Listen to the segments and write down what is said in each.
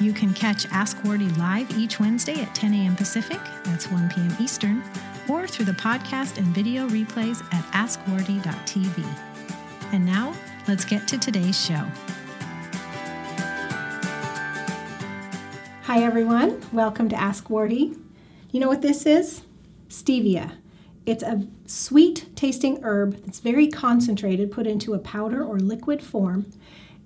You can catch Ask Wardeh live each Wednesday at 10 a.m. Pacific, that's 1 p.m. Eastern, or through the podcast and video replays at askwardeh.tv. And now, let's get to today's show. Hi, everyone. Welcome to Ask Wardeh. You know what this is? Stevia. It's a sweet tasting herb that's very concentrated, put into a powder or liquid form.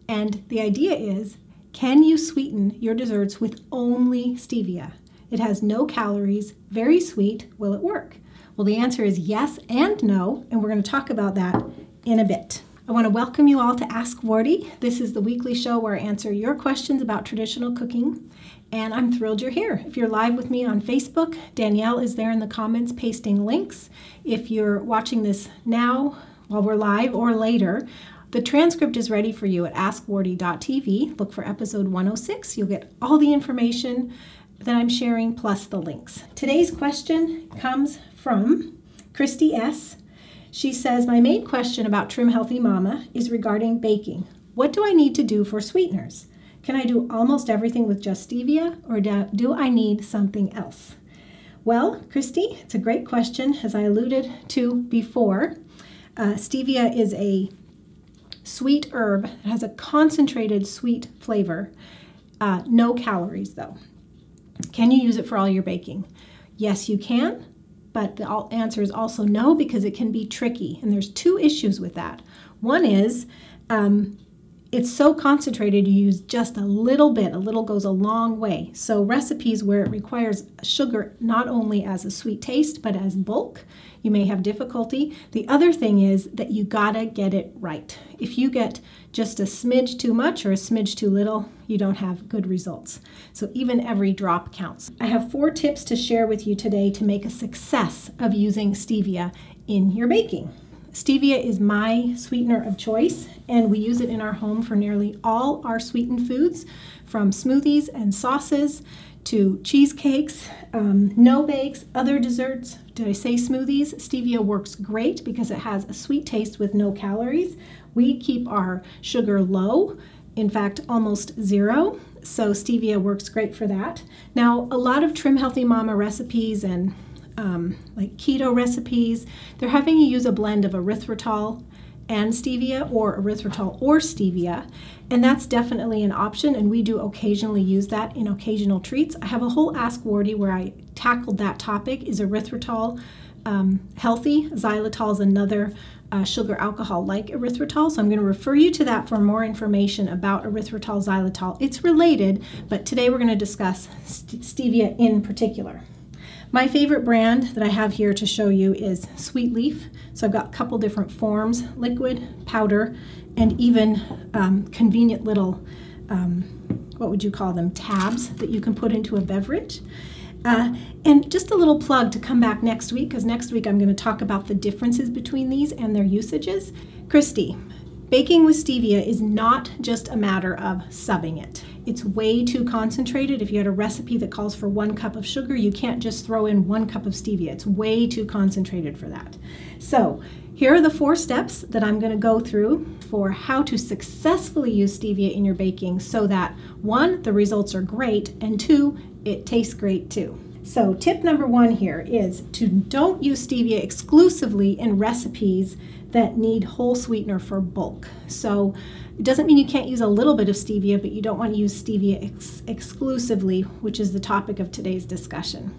And the idea is can you sweeten your desserts with only stevia? It has no calories, very sweet. Will it work? Well, the answer is yes and no, and we're going to talk about that in a bit. I want to welcome you all to Ask Wardeh. This is the weekly show where I answer your questions about traditional cooking, and I'm thrilled you're here. If you're live with me on Facebook, Danielle is there in the comments pasting links. If you're watching this now while we're live or later, the transcript is ready for you at askwardeh.tv. Look for episode 106. You'll get all the information that I'm sharing plus the links. Today's question comes from Christy S. She says, My main question about Trim Healthy Mama is regarding baking. What do I need to do for sweeteners? Can I do almost everything with just stevia or do I need something else? Well, Christy, it's a great question. As I alluded to before, uh, stevia is a sweet herb. It has a concentrated sweet flavor. Uh, no calories, though. Can you use it for all your baking? Yes, you can, but the answer is also no because it can be tricky. And there's two issues with that. One is um, it's so concentrated, you use just a little bit. A little goes a long way. So, recipes where it requires sugar not only as a sweet taste, but as bulk, you may have difficulty. The other thing is that you gotta get it right. If you get just a smidge too much or a smidge too little, you don't have good results. So, even every drop counts. I have four tips to share with you today to make a success of using stevia in your baking. Stevia is my sweetener of choice, and we use it in our home for nearly all our sweetened foods, from smoothies and sauces to cheesecakes, um, no bakes, other desserts. Did I say smoothies? Stevia works great because it has a sweet taste with no calories. We keep our sugar low, in fact, almost zero. So, stevia works great for that. Now, a lot of Trim Healthy Mama recipes and um, like keto recipes, they're having you use a blend of erythritol and stevia or erythritol or stevia. And that's definitely an option, and we do occasionally use that in occasional treats. I have a whole Ask Wardeh where I tackled that topic. Is erythritol um, healthy? Xylitol is another uh, sugar alcohol like erythritol. So I'm going to refer you to that for more information about erythritol xylitol. It's related, but today we're going to discuss st- stevia in particular. My favorite brand that I have here to show you is Sweet Leaf. So I've got a couple different forms, liquid, powder, and even um, convenient little, um, what would you call them, tabs that you can put into a beverage. Uh, and just a little plug to come back next week, because next week I'm going to talk about the differences between these and their usages. Christy, baking with stevia is not just a matter of subbing it. It's way too concentrated. If you had a recipe that calls for one cup of sugar, you can't just throw in one cup of stevia. It's way too concentrated for that. So, here are the four steps that I'm going to go through for how to successfully use stevia in your baking so that one, the results are great, and two, it tastes great too. So, tip number one here is to don't use stevia exclusively in recipes that need whole sweetener for bulk. So, it doesn't mean you can't use a little bit of stevia, but you don't want to use stevia ex- exclusively, which is the topic of today's discussion.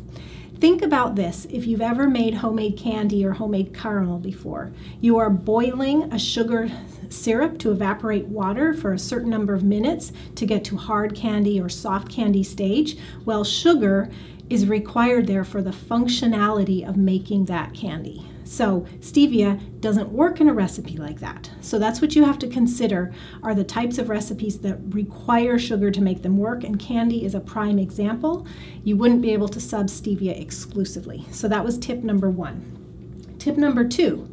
Think about this if you've ever made homemade candy or homemade caramel before. You are boiling a sugar syrup to evaporate water for a certain number of minutes to get to hard candy or soft candy stage. Well, sugar is required there for the functionality of making that candy. So, stevia doesn't work in a recipe like that. So, that's what you have to consider are the types of recipes that require sugar to make them work, and candy is a prime example. You wouldn't be able to sub stevia exclusively. So, that was tip number one. Tip number two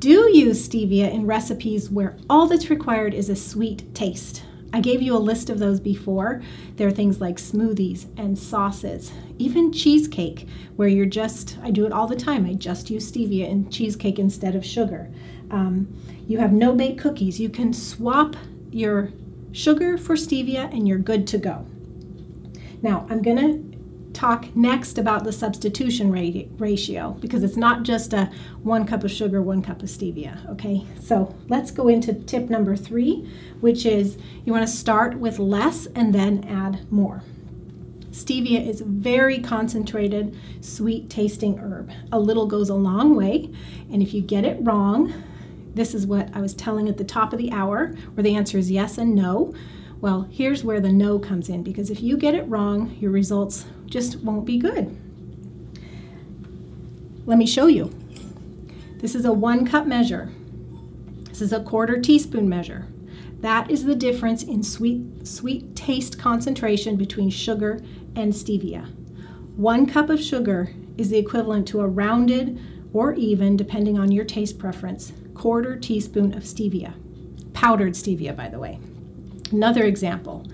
do use stevia in recipes where all that's required is a sweet taste. I gave you a list of those before. There are things like smoothies and sauces, even cheesecake, where you're just, I do it all the time. I just use stevia in cheesecake instead of sugar. Um, you have no bake cookies. You can swap your sugar for stevia and you're good to go. Now, I'm going to talk next about the substitution ratio because it's not just a one cup of sugar, one cup of stevia. Okay, so let's go into tip number three, which is you want to start with less and then add more. Stevia is very concentrated, sweet tasting herb. A little goes a long way, and if you get it wrong, this is what I was telling at the top of the hour, where the answer is yes and no. Well, here's where the no comes in because if you get it wrong, your results just won't be good. Let me show you. This is a one cup measure. This is a quarter teaspoon measure. That is the difference in sweet, sweet taste concentration between sugar and stevia. One cup of sugar is the equivalent to a rounded or even, depending on your taste preference, quarter teaspoon of stevia. Powdered stevia, by the way. Another example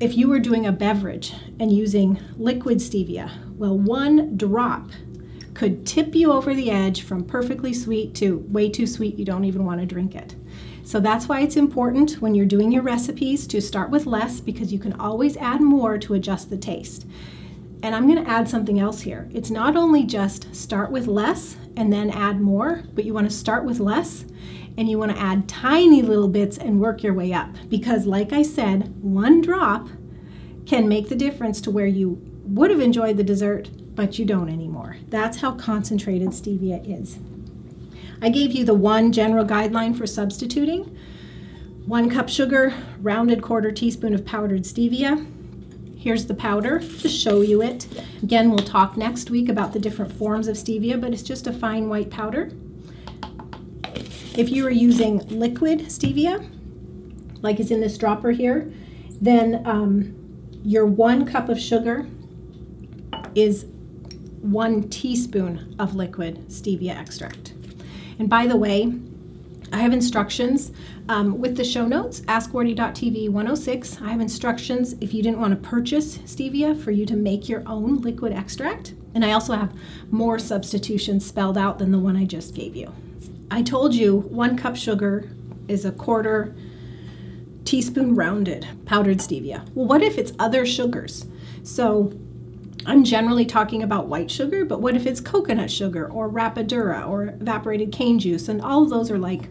if you were doing a beverage and using liquid stevia, well, one drop could tip you over the edge from perfectly sweet to way too sweet, you don't even want to drink it. So that's why it's important when you're doing your recipes to start with less because you can always add more to adjust the taste. And I'm going to add something else here. It's not only just start with less and then add more, but you want to start with less and you want to add tiny little bits and work your way up. Because, like I said, one drop can make the difference to where you would have enjoyed the dessert, but you don't anymore. That's how concentrated stevia is. I gave you the one general guideline for substituting one cup sugar, rounded quarter teaspoon of powdered stevia. Here's the powder to show you it. Again, we'll talk next week about the different forms of stevia, but it's just a fine white powder. If you are using liquid stevia, like is in this dropper here, then um, your one cup of sugar is one teaspoon of liquid stevia extract. And by the way, I have instructions um, with the show notes, askwardeh.tv 106. I have instructions if you didn't want to purchase stevia for you to make your own liquid extract. And I also have more substitutions spelled out than the one I just gave you. I told you one cup sugar is a quarter teaspoon rounded powdered stevia. Well, what if it's other sugars? So I'm generally talking about white sugar, but what if it's coconut sugar or rapadura or evaporated cane juice? And all of those are like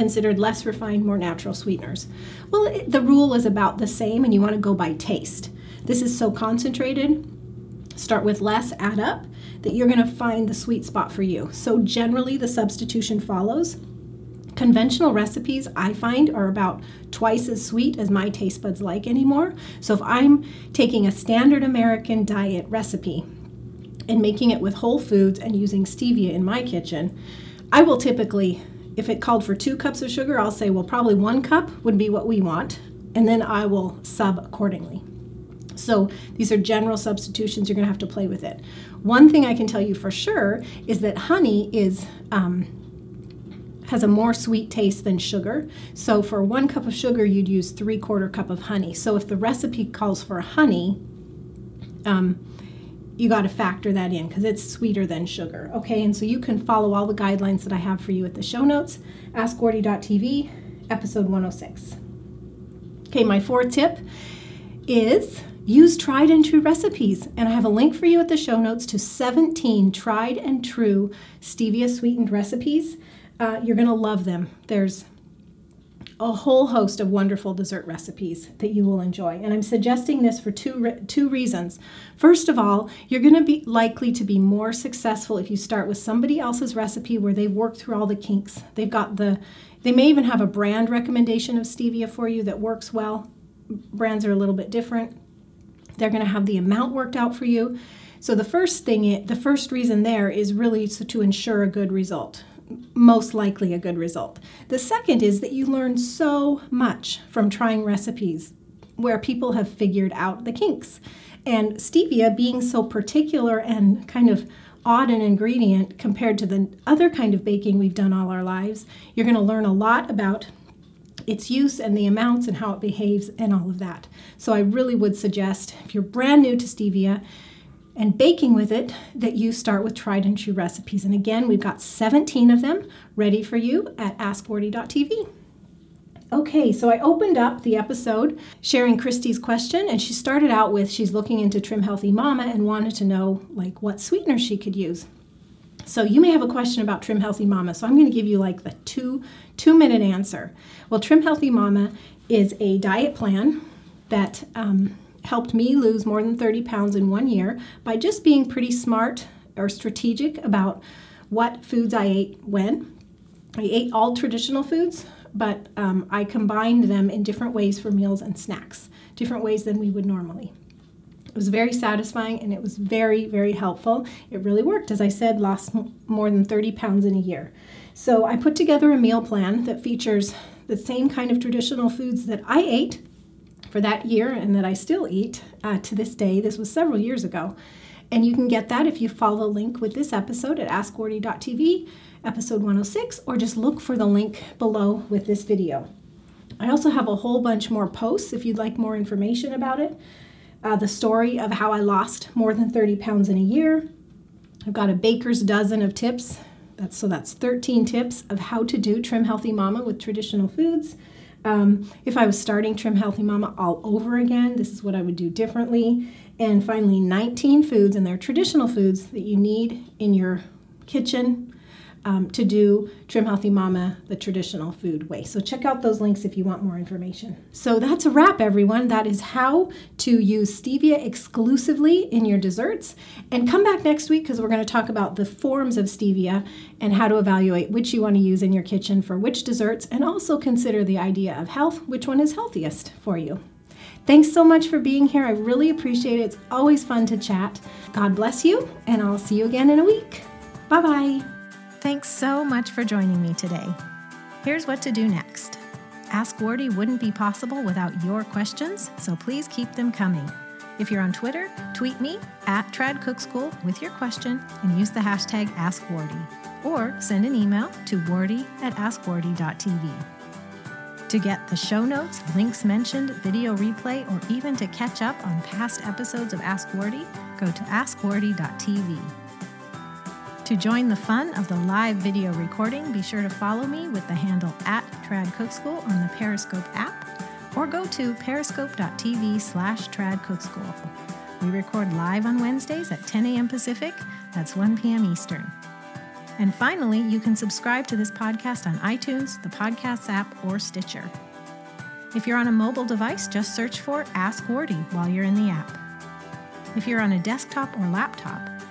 considered less refined, more natural sweeteners. Well, it, the rule is about the same, and you want to go by taste. This is so concentrated. Start with less, add up that you're going to find the sweet spot for you. So, generally, the substitution follows. Conventional recipes, I find, are about twice as sweet as my taste buds like anymore. So, if I'm taking a standard American diet recipe and making it with whole foods and using stevia in my kitchen, I will typically, if it called for two cups of sugar, I'll say, well, probably one cup would be what we want, and then I will sub accordingly. So these are general substitutions. You're going to have to play with it. One thing I can tell you for sure is that honey is um, has a more sweet taste than sugar. So for one cup of sugar, you'd use three quarter cup of honey. So if the recipe calls for honey, um, you got to factor that in because it's sweeter than sugar. Okay, and so you can follow all the guidelines that I have for you at the show notes. AskWardeh.tv, episode 106. Okay, my fourth tip is Use tried and true recipes, and I have a link for you at the show notes to 17 tried and true stevia sweetened recipes. Uh, you're going to love them. There's a whole host of wonderful dessert recipes that you will enjoy. And I'm suggesting this for two re- two reasons. First of all, you're going to be likely to be more successful if you start with somebody else's recipe where they've worked through all the kinks. They've got the they may even have a brand recommendation of stevia for you that works well. Brands are a little bit different. They're going to have the amount worked out for you. So the first thing, the first reason there is really to ensure a good result, most likely a good result. The second is that you learn so much from trying recipes where people have figured out the kinks. And stevia being so particular and kind of odd an ingredient compared to the other kind of baking we've done all our lives, you're going to learn a lot about its use and the amounts and how it behaves and all of that. So I really would suggest if you're brand new to stevia, and baking with it that you start with tried and true recipes. And again, we've got 17 of them ready for you at askwardeh.tv. Okay, so I opened up the episode sharing Christy's question, and she started out with she's looking into Trim Healthy Mama and wanted to know like what sweetener she could use. So you may have a question about Trim Healthy Mama, so I'm going to give you like the two two minute answer. Well, Trim Healthy Mama is a diet plan that um, helped me lose more than 30 pounds in one year by just being pretty smart or strategic about what foods I ate when. I ate all traditional foods, but um, I combined them in different ways for meals and snacks, different ways than we would normally. It was very satisfying and it was very, very helpful. It really worked. As I said, lost m- more than 30 pounds in a year. So I put together a meal plan that features the same kind of traditional foods that I ate for that year and that I still eat uh, to this day. This was several years ago. And you can get that if you follow the link with this episode at askwardeh.tv, episode 106, or just look for the link below with this video. I also have a whole bunch more posts if you'd like more information about it. Uh, the story of how I lost more than 30 pounds in a year. I've got a baker's dozen of tips. That's, so that's 13 tips of how to do Trim Healthy Mama with traditional foods. Um, if I was starting Trim Healthy Mama all over again, this is what I would do differently. And finally, 19 foods, and they're traditional foods that you need in your kitchen um, to do Trim Healthy Mama the traditional food way. So check out those links if you want more information. So that's a wrap, everyone. That is how to use stevia exclusively in your desserts. And come back next week because we're going to talk about the forms of stevia and how to evaluate which you want to use in your kitchen for which desserts, and also consider the idea of health, which one is healthiest for you. Thanks so much for being here. I really appreciate it. It's always fun to chat. God bless you, and I'll see you again in a week. Bye bye. Thanks so much for joining me today. Here's what to do next. Ask Wardeh wouldn't be possible without your questions, so please keep them coming. If you're on Twitter, tweet me at Trad Cook School with your question and use the hashtag AskWardeh, or send an email to wardeh at askwardeh.tv. To get the show notes, links mentioned, video replay, or even to catch up on past episodes of Ask Wardeh, go to askwardeh.tv. To join the fun of the live video recording, be sure to follow me with the handle at Trad Cook School on the Periscope app or go to periscope.tv slash tradcookschool. We record live on Wednesdays at 10 a.m. Pacific, that's 1 p.m. Eastern. And finally, you can subscribe to this podcast on iTunes, the Podcasts app, or Stitcher. If you're on a mobile device, just search for Ask Wardeh while you're in the app. If you're on a desktop or laptop,